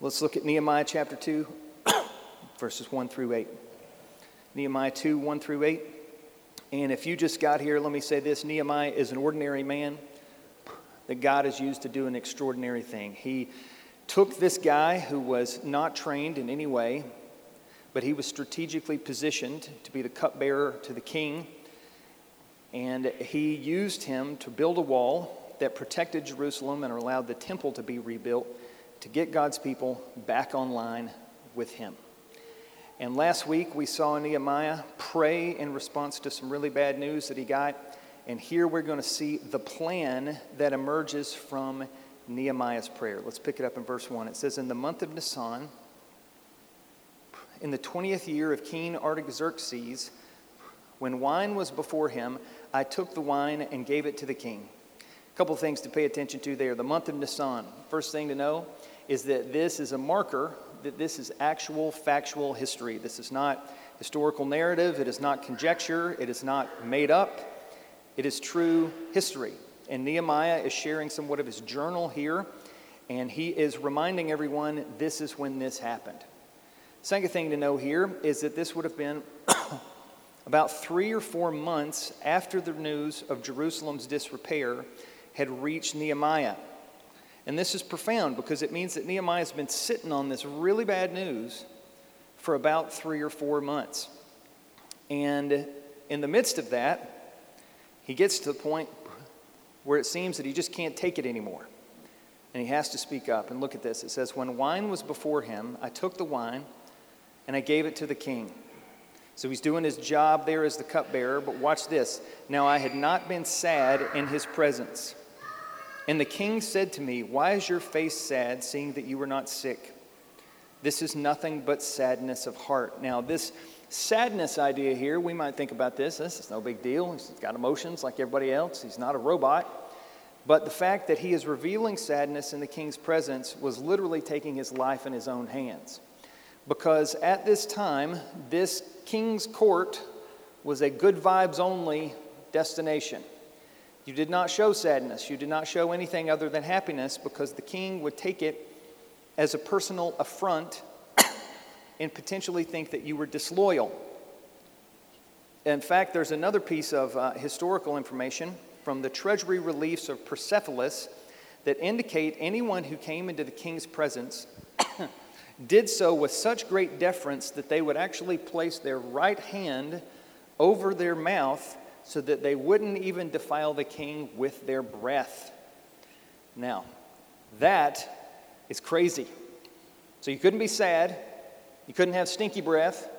Let's look at Nehemiah chapter 2, verses 1 through 8. Nehemiah 2, 1 through 8. And if you just got here, let me say this Nehemiah is an ordinary man that God has used to do an extraordinary thing. He took this guy who was not trained in any way, but he was strategically positioned to be the cupbearer to the king. And he used him to build a wall that protected Jerusalem and allowed the temple to be rebuilt to get God's people back online with Him. And last week we saw Nehemiah pray in response to some really bad news that he got. And here we're going to see the plan that emerges from Nehemiah's prayer. Let's pick it up in verse 1. It says, In the month of Nisan, in the 20th year of King Artaxerxes, when wine was before him, I took the wine and gave it to the king. Couple things to pay attention to there. The month of Nisan. First thing to know is that this is a marker that this is actual factual history. This is not historical narrative, it is not conjecture, it is not made up, it is true history. And Nehemiah is sharing somewhat of his journal here, and he is reminding everyone this is when this happened. Second thing to know here is that this would have been about three or four months after the news of Jerusalem's disrepair had reached Nehemiah. And this is profound because it means that Nehemiah has been sitting on this really bad news for about three or four months. And in the midst of that, he gets to the point where it seems that he just can't take it anymore. And he has to speak up. And look at this it says, When wine was before him, I took the wine and I gave it to the king. So he's doing his job there as the cupbearer, but watch this. Now I had not been sad in his presence. And the king said to me, Why is your face sad, seeing that you were not sick? This is nothing but sadness of heart. Now, this sadness idea here, we might think about this. This is no big deal. He's got emotions like everybody else, he's not a robot. But the fact that he is revealing sadness in the king's presence was literally taking his life in his own hands. Because at this time, this king's court was a good vibes only destination. You did not show sadness. You did not show anything other than happiness because the king would take it as a personal affront and potentially think that you were disloyal. In fact, there's another piece of uh, historical information from the treasury reliefs of Persepolis that indicate anyone who came into the king's presence did so with such great deference that they would actually place their right hand over their mouth so that they wouldn't even defile the king with their breath. Now, that is crazy. So you couldn't be sad, you couldn't have stinky breath,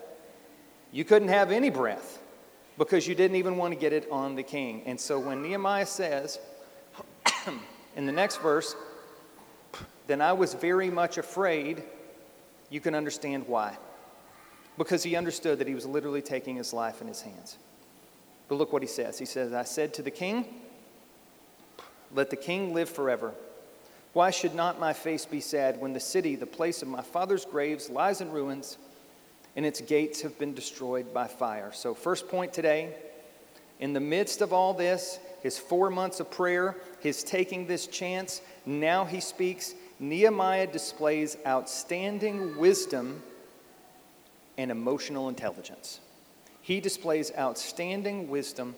you couldn't have any breath because you didn't even want to get it on the king. And so when Nehemiah says in the next verse, then I was very much afraid, you can understand why. Because he understood that he was literally taking his life in his hands. But look what he says. He says, I said to the king, Let the king live forever. Why should not my face be sad when the city, the place of my father's graves, lies in ruins and its gates have been destroyed by fire? So, first point today, in the midst of all this, his four months of prayer, his taking this chance, now he speaks. Nehemiah displays outstanding wisdom and emotional intelligence. He displays outstanding wisdom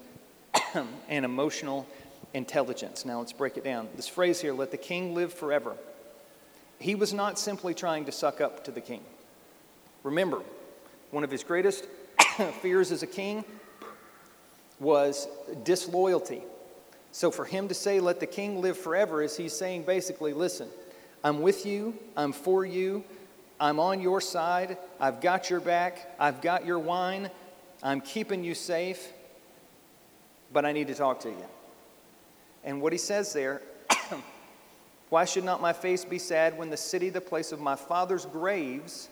and emotional intelligence. Now let's break it down. This phrase here, let the king live forever. He was not simply trying to suck up to the king. Remember, one of his greatest fears as a king was disloyalty. So for him to say, let the king live forever, is he's saying basically, listen, I'm with you, I'm for you, I'm on your side, I've got your back, I've got your wine, I'm keeping you safe, but I need to talk to you. And what he says there, why should not my face be sad when the city, the place of my father's graves,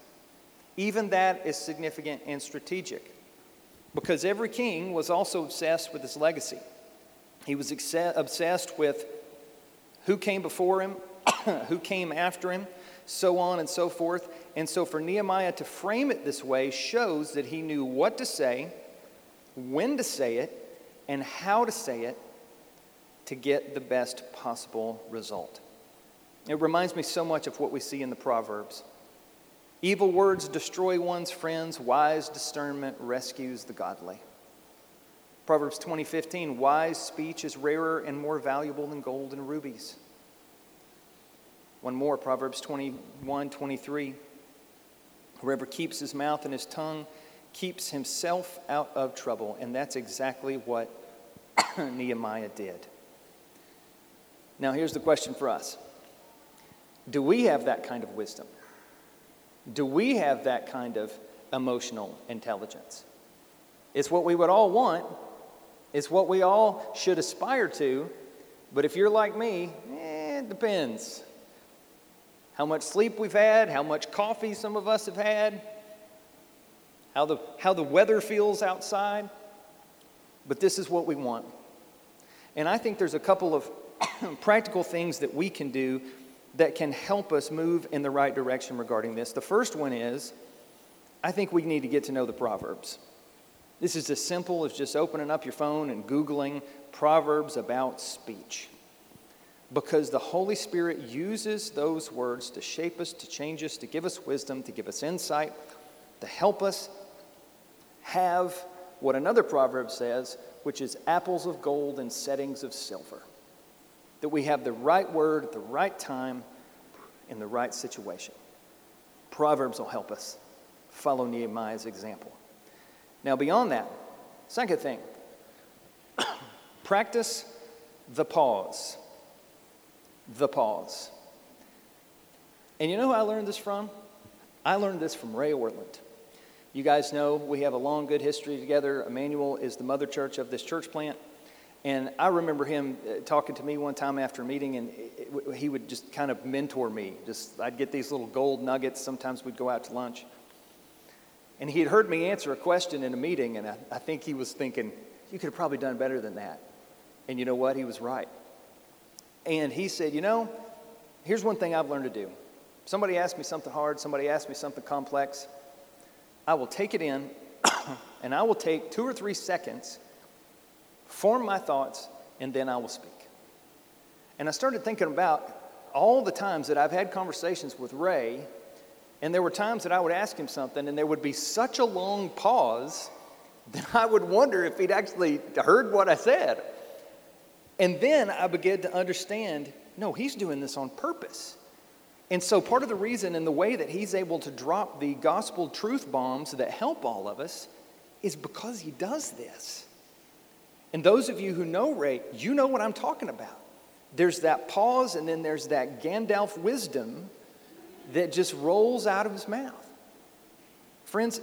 even that is significant and strategic? Because every king was also obsessed with his legacy. He was obsessed with who came before him, who came after him, so on and so forth. And so for Nehemiah to frame it this way shows that he knew what to say, when to say it, and how to say it to get the best possible result. It reminds me so much of what we see in the Proverbs. Evil words destroy one's friends, wise discernment rescues the godly. Proverbs 20:15 Wise speech is rarer and more valuable than gold and rubies. One more Proverbs 21:23 Whoever keeps his mouth and his tongue keeps himself out of trouble, and that's exactly what Nehemiah did. Now here's the question for us. Do we have that kind of wisdom? Do we have that kind of emotional intelligence? It's what we would all want, it's what we all should aspire to, but if you're like me, eh, it depends. How much sleep we've had, how much coffee some of us have had, how the, how the weather feels outside. But this is what we want. And I think there's a couple of practical things that we can do that can help us move in the right direction regarding this. The first one is I think we need to get to know the Proverbs. This is as simple as just opening up your phone and Googling Proverbs about speech. Because the Holy Spirit uses those words to shape us, to change us, to give us wisdom, to give us insight, to help us have what another proverb says, which is apples of gold and settings of silver that we have the right word at the right time in the right situation. Proverbs will help us follow Nehemiah's example. Now, beyond that, second thing, practice the pause. The pause. And you know who I learned this from? I learned this from Ray Ortlund. You guys know we have a long, good history together. Immanuel is the mother church of this church plant. And I remember him uh, talking to me one time after a meeting, and he would just kind of mentor me. Just I'd get these little gold nuggets. Sometimes we'd go out to lunch. And he had heard me answer a question in a meeting, and I, I think he was thinking, You could have probably done better than that. And you know what? He was right. And he said, You know, here's one thing I've learned to do. Somebody asks me something hard, somebody asks me something complex, I will take it in, and I will take two or three seconds form my thoughts, and then I will speak. And I started thinking about all the times that I've had conversations with Ray, and there were times that I would ask him something, and there would be such a long pause that I would wonder if he'd actually heard what I said. And then I began to understand no, he's doing this on purpose. And so, part of the reason and the way that he's able to drop the gospel truth bombs that help all of us is because he does this. And those of you who know Ray, you know what I'm talking about. There's that pause, and then there's that Gandalf wisdom that just rolls out of his mouth. Friends,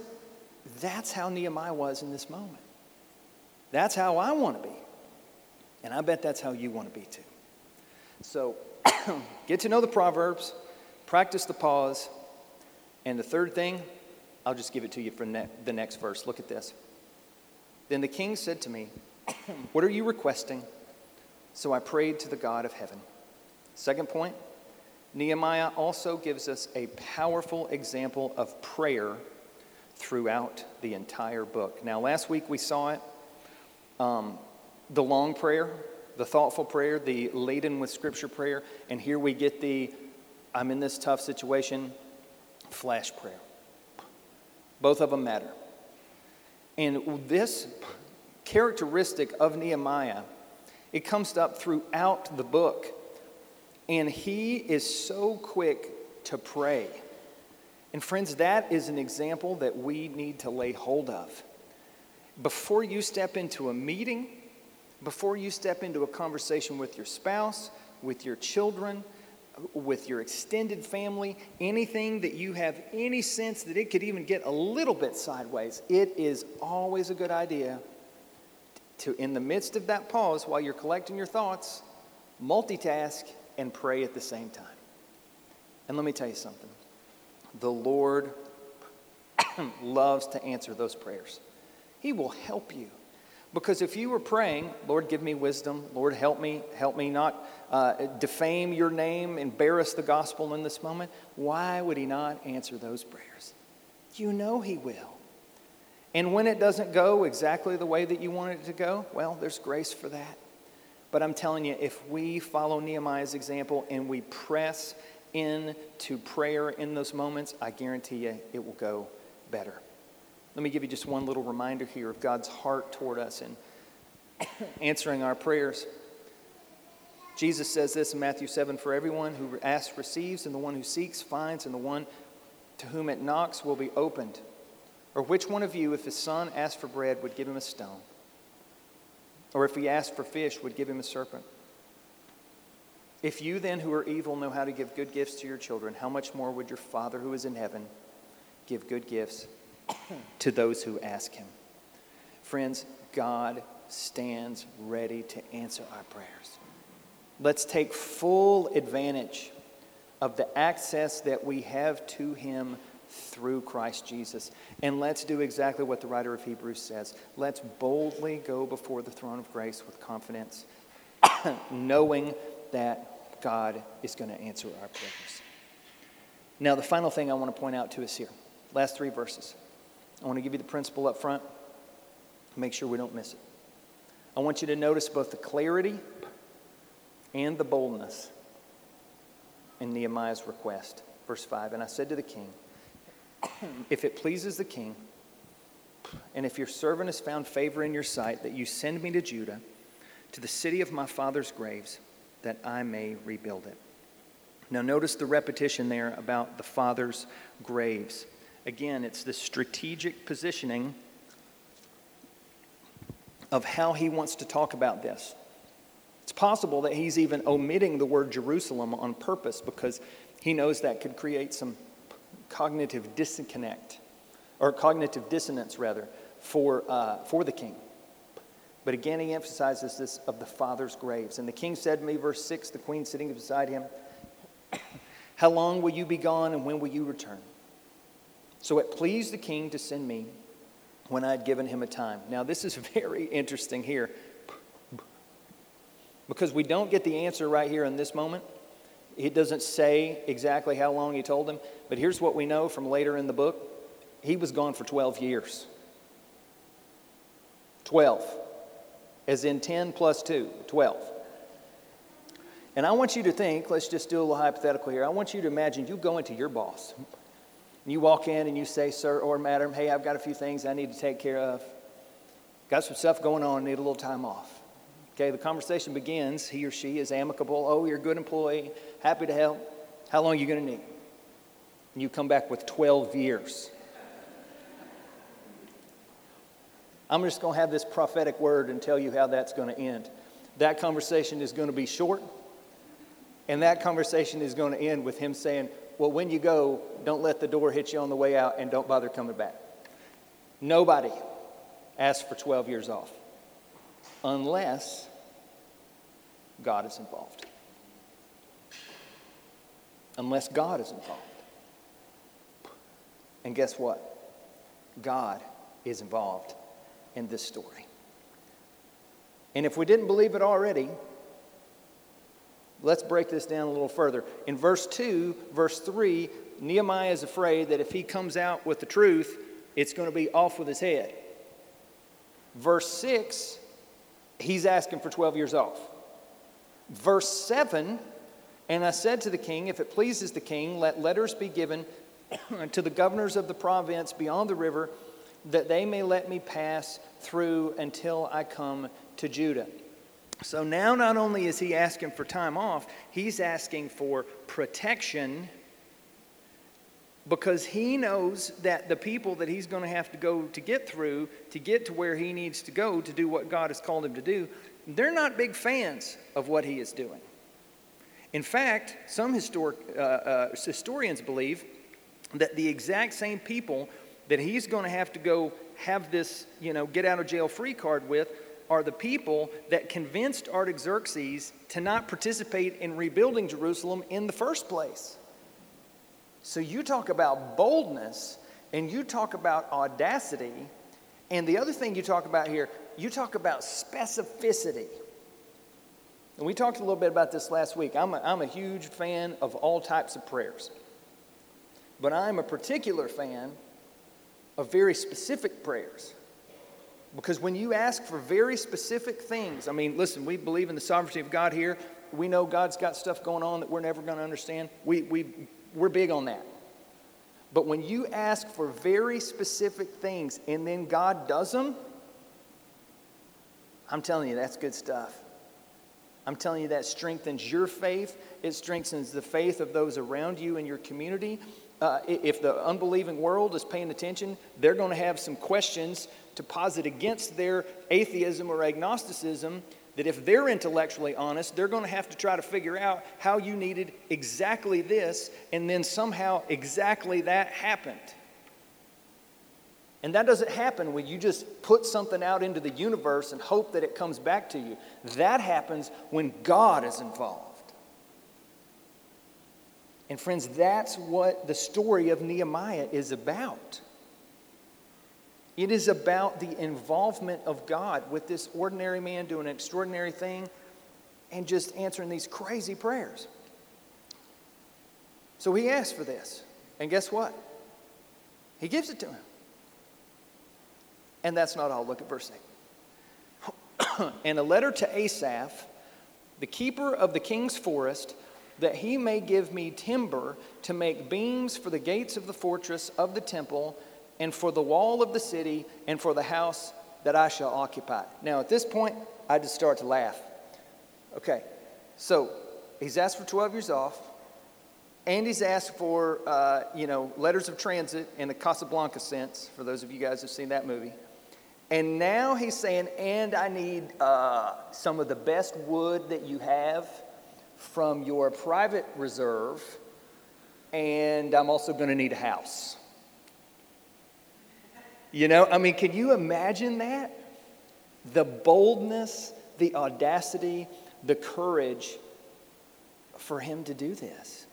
that's how Nehemiah was in this moment. That's how I want to be. And I bet that's how you want to be too. So get to know the Proverbs, practice the pause, and the third thing, I'll just give it to you for ne- the next verse. Look at this. Then the king said to me, what are you requesting? So I prayed to the God of heaven. Second point Nehemiah also gives us a powerful example of prayer throughout the entire book. Now, last week we saw it um, the long prayer, the thoughtful prayer, the laden with scripture prayer, and here we get the I'm in this tough situation flash prayer. Both of them matter. And this characteristic of Nehemiah. It comes up throughout the book. And he is so quick to pray. And friends, that is an example that we need to lay hold of. Before you step into a meeting, before you step into a conversation with your spouse, with your children, with your extended family, anything that you have any sense that it could even get a little bit sideways, it is always a good idea to, in the midst of that pause, while you're collecting your thoughts, multitask and pray at the same time. And let me tell you something the Lord loves to answer those prayers. He will help you. Because if you were praying, Lord, give me wisdom, Lord, help me, help me not uh, defame your name, embarrass the gospel in this moment, why would He not answer those prayers? You know He will. And when it doesn't go exactly the way that you want it to go, well, there's grace for that. But I'm telling you, if we follow Nehemiah's example and we press into prayer in those moments, I guarantee you it will go better. Let me give you just one little reminder here of God's heart toward us and answering our prayers. Jesus says this in Matthew 7 For everyone who asks receives, and the one who seeks finds, and the one to whom it knocks will be opened. Or which one of you, if his son asked for bread, would give him a stone? Or if he asked for fish, would give him a serpent? If you then, who are evil, know how to give good gifts to your children, how much more would your Father who is in heaven give good gifts to those who ask him? Friends, God stands ready to answer our prayers. Let's take full advantage of the access that we have to him through Christ Jesus. And let's do exactly what the writer of Hebrews says. Let's boldly go before the throne of grace with confidence, knowing that God is going to answer our prayers. Now, the final thing I want to point out to us here, last three verses. I want to give you the principle up front, make sure we don't miss it. I want you to notice both the clarity and the boldness in Nehemiah's request. Verse 5 And I said to the king, If it pleases the king, and if your servant has found favor in your sight, that you send me to Judah, to the city of my father's graves, that I may rebuild it. Now, notice the repetition there about the father's graves. Again, it's the strategic positioning of how he wants to talk about this. It's possible that he's even omitting the word Jerusalem on purpose because he knows that could create some cognitive disconnect, or cognitive dissonance, rather, for, uh, for the king. But again, he emphasizes this of the father's graves. And the king said to me, verse 6, the queen sitting beside him, How long will you be gone and when will you return? So it pleased the king to send me when I had given him a time. Now, this is very interesting here because we don't get the answer right here in this moment. It doesn't say exactly how long he told him, but here's what we know from later in the book he was gone for 12 years. 12, as in 10 plus 2, 12. And I want you to think, let's just do a little hypothetical here. I want you to imagine you go into your boss. And you walk in and you say, Sir or Madam, hey, I've got a few things I need to take care of. Got some stuff going on, need a little time off. Okay, the conversation begins. He or she is amicable. Oh, you're a good employee, happy to help. How long are you going to need? And you come back with 12 years. I'm just going to have this prophetic word and tell you how that's going to end. That conversation is going to be short, and that conversation is going to end with him saying, well, when you go, don't let the door hit you on the way out and don't bother coming back. Nobody asks for 12 years off unless God is involved. Unless God is involved. And guess what? God is involved in this story. And if we didn't believe it already, Let's break this down a little further. In verse 2, verse 3, Nehemiah is afraid that if he comes out with the truth, it's going to be off with his head. Verse 6, he's asking for 12 years off. Verse 7, and I said to the king, If it pleases the king, let letters be given to the governors of the province beyond the river, that they may let me pass through until I come to Judah. So now, not only is he asking for time off, he's asking for protection because he knows that the people that he's going to have to go to get through to get to where he needs to go to do what God has called him to do, they're not big fans of what he is doing. In fact, some historic, uh, uh, historians believe that the exact same people that he's going to have to go have this, you know, get out of jail free card with are the people that convinced Artaxerxes to not participate in rebuilding Jerusalem in the first place. So you talk about boldness and you talk about audacity. And the other thing you talk about here, you talk about specificity. And we talked a little bit about this last week. I'm a, I'm a huge fan of all types of prayers. But I'm a particular fan of very specific prayers Because when you ask for very specific things, I mean, listen, we believe in the sovereignty of God here. We know God's got stuff going on that we're never going to understand. We, we, we're big on that. But when you ask for very specific things and then God does them, I'm telling you, that's good stuff. I'm telling you, that strengthens your faith. It strengthens the faith of those around you in your community. Uh, if the unbelieving world is paying attention, they're going to have some questions to posit against their atheism or agnosticism. That if they're intellectually honest, they're going to have to try to figure out how you needed exactly this, and then somehow exactly that happened. And that doesn't happen when you just put something out into the universe and hope that it comes back to you. That happens when God is involved. And, friends, that's what the story of Nehemiah is about. It is about the involvement of God with this ordinary man doing an extraordinary thing and just answering these crazy prayers. So he asks for this. And guess what? He gives it to him. And that's not all. Look at verse 8. and a letter to Asaph, the keeper of the king's forest, that he may give me timber to make beams for the gates of the fortress of the temple, and for the wall of the city, and for the house that I shall occupy. Now, at this point, I just start to laugh. Okay, so he's asked for 12 years off, and he's asked for, uh, you know, letters of transit in the Casablanca sense, for those of you guys who've seen that movie. And now he's saying, and I need uh, some of the best wood that you have from your private reserve, and I'm also going to need a house. You know, I mean, can you imagine that? The boldness, the audacity, the courage for him to do this.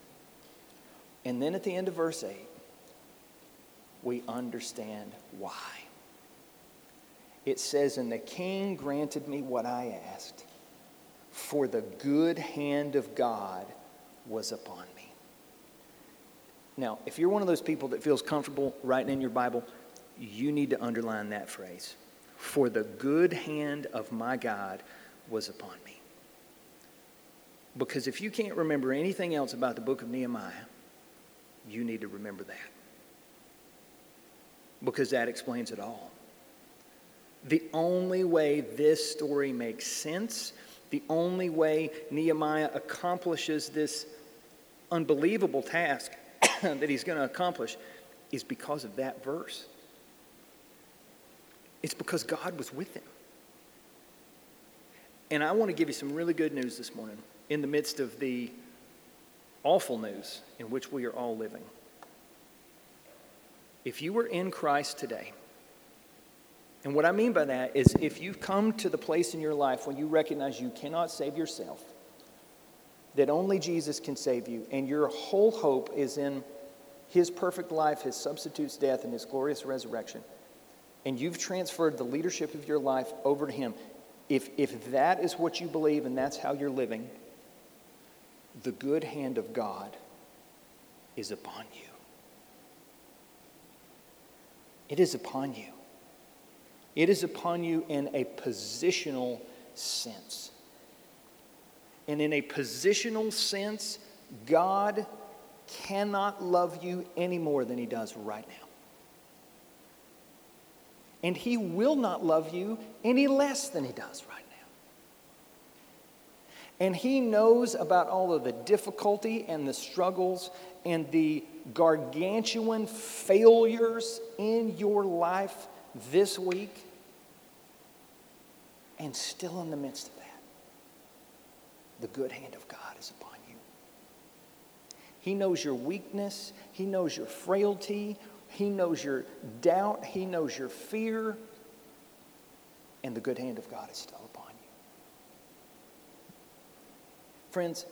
And then at the end of verse 8, we understand why. It says, And the king granted me what I asked for the good hand of God was upon me. Now, if you're one of those people that feels comfortable writing in your Bible, you need to underline that phrase. For the good hand of my God was upon me. Because if you can't remember anything else about the book of Nehemiah, you need to remember that. Because that explains it all. The only way this story makes sense the only way Nehemiah accomplishes this unbelievable task that he's going to accomplish is because of that verse. It's because God was with him. And I want to give you some really good news this morning in the midst of the awful news in which we are all living. If you were in Christ today, and what I mean by that is if you've come to the place in your life when you recognize you cannot save yourself, that only Jesus can save you, and your whole hope is in his perfect life, his substitute's death, and his glorious resurrection, and you've transferred the leadership of your life over to him, if, if that is what you believe and that's how you're living, the good hand of God is upon you. It is upon you. It is upon you in a positional sense. And in a positional sense, God cannot love you any more than He does right now. And He will not love you any less than He does right now. And He knows about all of the difficulty and the struggles and the gargantuan failures in your life this week, and still in the midst of that, the good hand of God is upon you. He knows your weakness, He knows your frailty, He knows your doubt, He knows your fear, and the good hand of God is still upon you. Friends,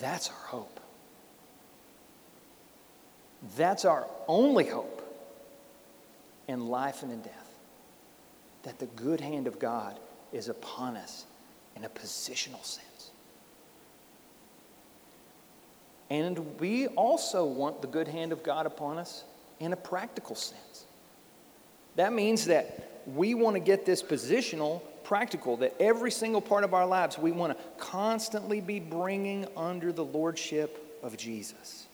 that's our hope. That's our only hope in life and in death. That the good hand of God is upon us in a positional sense. And we also want the good hand of God upon us in a practical sense. That means that we want to get this positional practical, that every single part of our lives we want to constantly be bringing under the lordship of Jesus.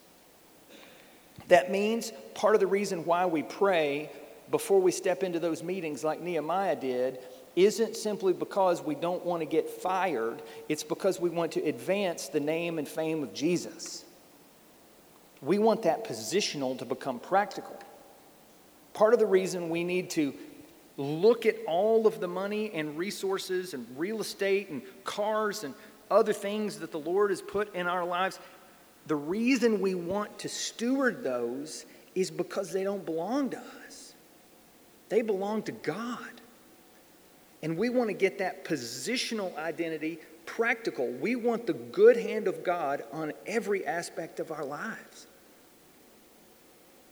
That means part of the reason why we pray before we step into those meetings, like Nehemiah did, isn't simply because we don't want to get fired, it's because we want to advance the name and fame of Jesus. We want that positional to become practical. Part of the reason we need to look at all of the money and resources and real estate and cars and other things that the Lord has put in our lives, the reason we want to steward those is because they don't belong to us. They belong to God. And we want to get that positional identity practical. We want the good hand of God on every aspect of our lives.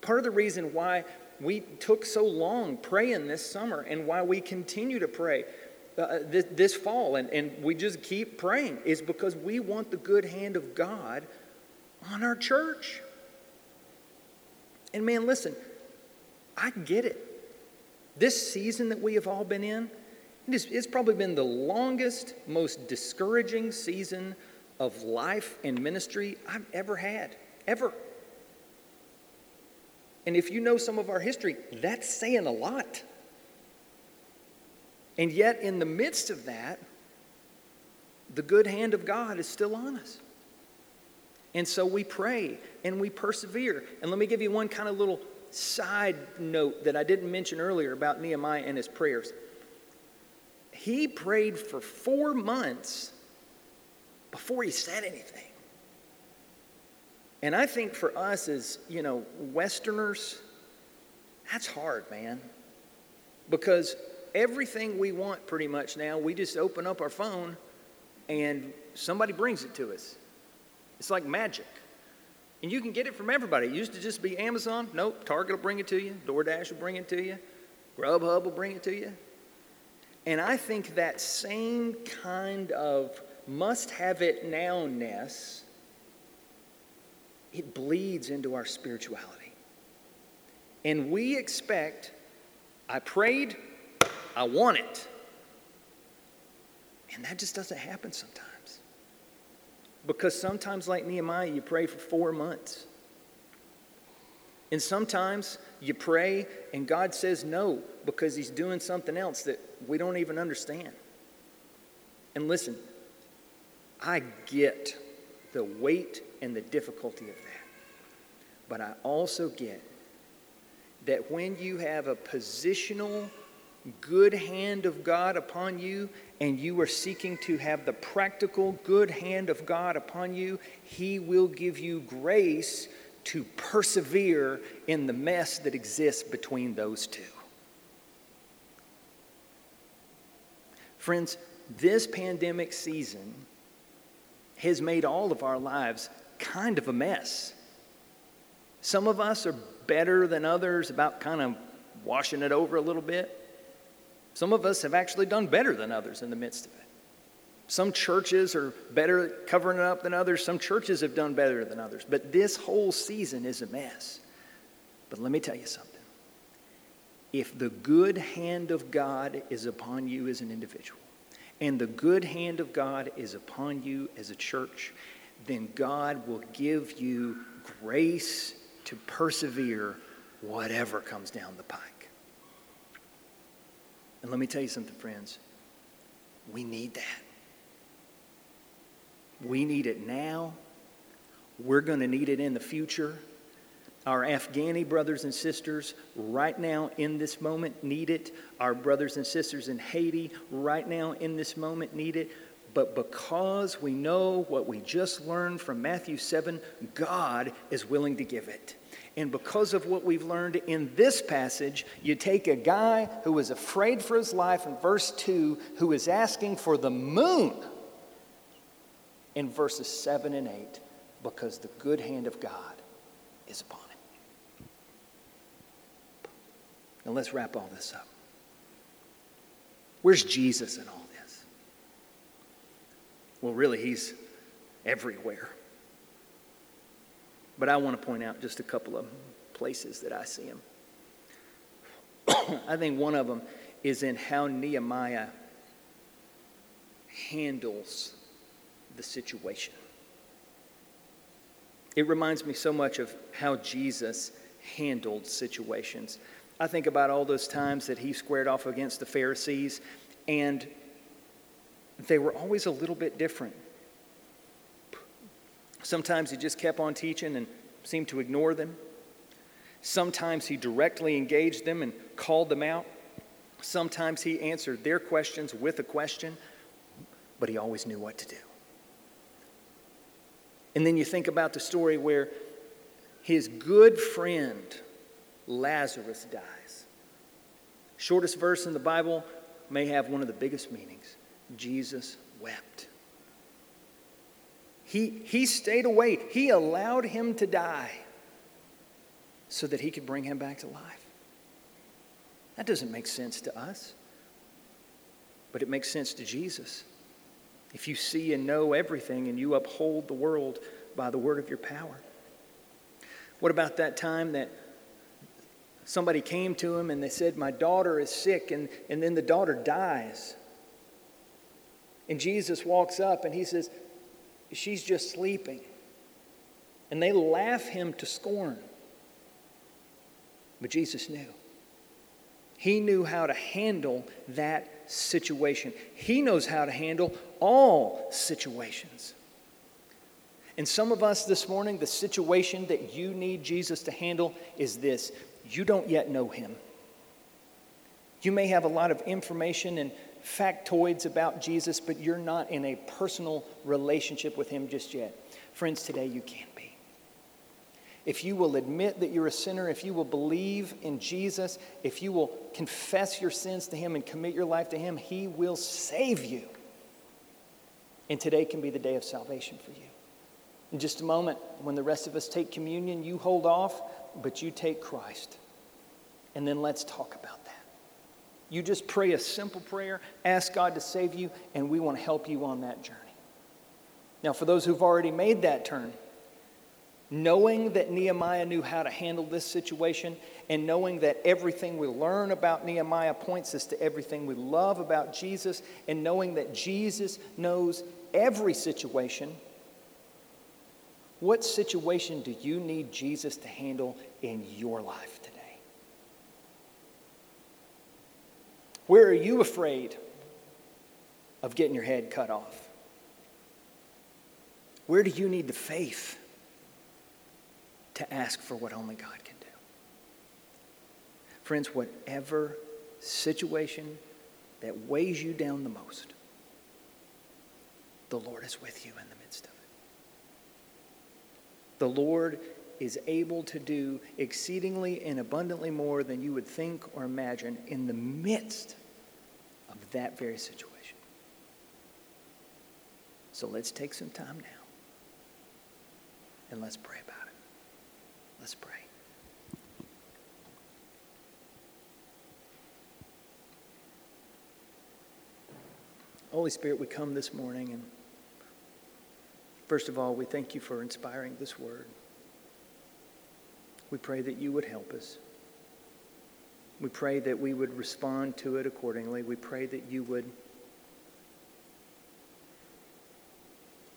Part of the reason why we took so long praying this summer and why we continue to pray uh, this, this fall and, and we just keep praying is because we want the good hand of God on our church. And man, listen, I get it. This season that we have all been in, it's probably been the longest, most discouraging season of life and ministry I've ever had, ever. And if you know some of our history, that's saying a lot. And yet, in the midst of that, the good hand of God is still on us. And so we pray and we persevere. And let me give you one kind of little side note that I didn't mention earlier about Nehemiah and his prayers. He prayed for four months before he said anything. And I think for us as, you know, Westerners, that's hard, man. Because everything we want pretty much now, we just open up our phone and somebody brings it to us. It's like magic. And you can get it from everybody. It used to just be Amazon. Nope, Target will bring it to you. DoorDash will bring it to you. Grubhub will bring it to you. And I think that same kind of must have it nowness, it bleeds into our spirituality. And we expect, I prayed, I want it. And that just doesn't happen sometimes. Because sometimes, like Nehemiah, you pray for four months. And sometimes you pray and God says no because He's doing something else that we don't even understand. And listen, I get the weight and the difficulty of that. But I also get that when you have a positional good hand of God upon you and you are seeking to have the practical good hand of God upon you, He will give you grace to persevere in the mess that exists between those two. Friends, this pandemic season has made all of our lives kind of a mess. Some of us are better than others about kind of washing it over a little bit. Some of us have actually done better than others in the midst of it. Some churches are better at covering it up than others. Some churches have done better than others. But this whole season is a mess. But let me tell you something. If the good hand of God is upon you as an individual, and the good hand of God is upon you as a church, then God will give you grace to persevere whatever comes down the pike. And let me tell you something, friends. We need that. We need it now. We're going to need it in the future. Our Afghani brothers and sisters right now in this moment need it. Our brothers and sisters in Haiti right now in this moment need it. But because we know what we just learned from Matthew 7, God is willing to give it. And because of what we've learned in this passage, you take a guy who was afraid for his life in verse 2, who is asking for the moon in verses 7 and 8, because the good hand of God is upon him. Now let's wrap all this up. Where's Jesus in all this? Well, really, he's everywhere. But I want to point out just a couple of places that I see him. I think one of them is in how Nehemiah handles the situation. It reminds me so much of how Jesus handled situations. I think about all those times that he squared off against the Pharisees, and they were always a little bit different. Sometimes he just kept on teaching and seemed to ignore them. Sometimes he directly engaged them and called them out. Sometimes he answered their questions with a question, but he always knew what to do. And then you think about the story where his good friend Lazarus dies. Shortest verse in the Bible may have one of the biggest meanings Jesus wept. He, he stayed away, he allowed him to die so that he could bring him back to life. That doesn't make sense to us, but it makes sense to Jesus. If you see and know everything and you uphold the world by the word of your power. What about that time that somebody came to him and they said, My daughter is sick, and, and then the daughter dies? And Jesus walks up and he says, She's just sleeping. And they laugh him to scorn. But Jesus knew. He knew how to handle that situation. He knows how to handle all situations. And some of us this morning, the situation that you need Jesus to handle is this you don't yet know him. You may have a lot of information and factoids about Jesus, but you're not in a personal relationship with him just yet. Friends, today you can. If you will admit that you're a sinner, if you will believe in Jesus, if you will confess your sins to him and commit your life to him, he will save you. And today can be the day of salvation for you. In just a moment, when the rest of us take communion, you hold off, but you take Christ. And then let's talk about that. You just pray a simple prayer, ask God to save you, and we want to help you on that journey. Now, for those who've already made that turn, knowing that Nehemiah knew how to handle this situation, and knowing that everything we learn about Nehemiah points us to everything we love about Jesus, and knowing that Jesus knows every situation what situation do you need Jesus to handle in your life today? Where are you afraid of getting your head cut off? Where do you need the faith to ask for what only God can do? Friends, whatever situation that weighs you down the most, the Lord is with you in the midst of it. The Lord is able to do exceedingly and abundantly more than you would think or imagine in the midst of that very situation. So let's take some time now and let's pray about it. Let's pray. Holy Spirit, we come this morning and First of all, we thank you for inspiring this word. We pray that you would help us. We pray that we would respond to it accordingly. We pray that you would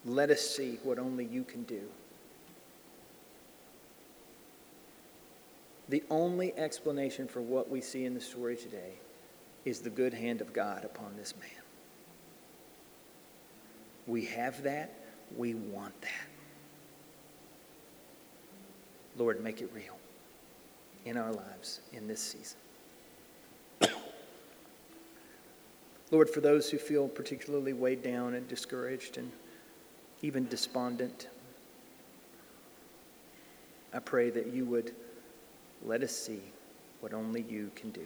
let us see what only you can do. The only explanation for what we see in the story today is the good hand of God upon this man. We have that. We want that. Lord, make it real in our lives in this season. Lord, for those who feel particularly weighed down and discouraged and even despondent, I pray that you would let us see what only you can do.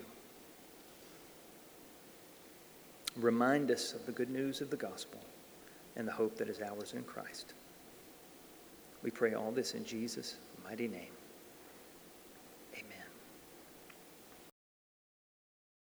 Remind us of the good news of the gospel and the hope that is ours in Christ. We pray all this in Jesus' mighty name.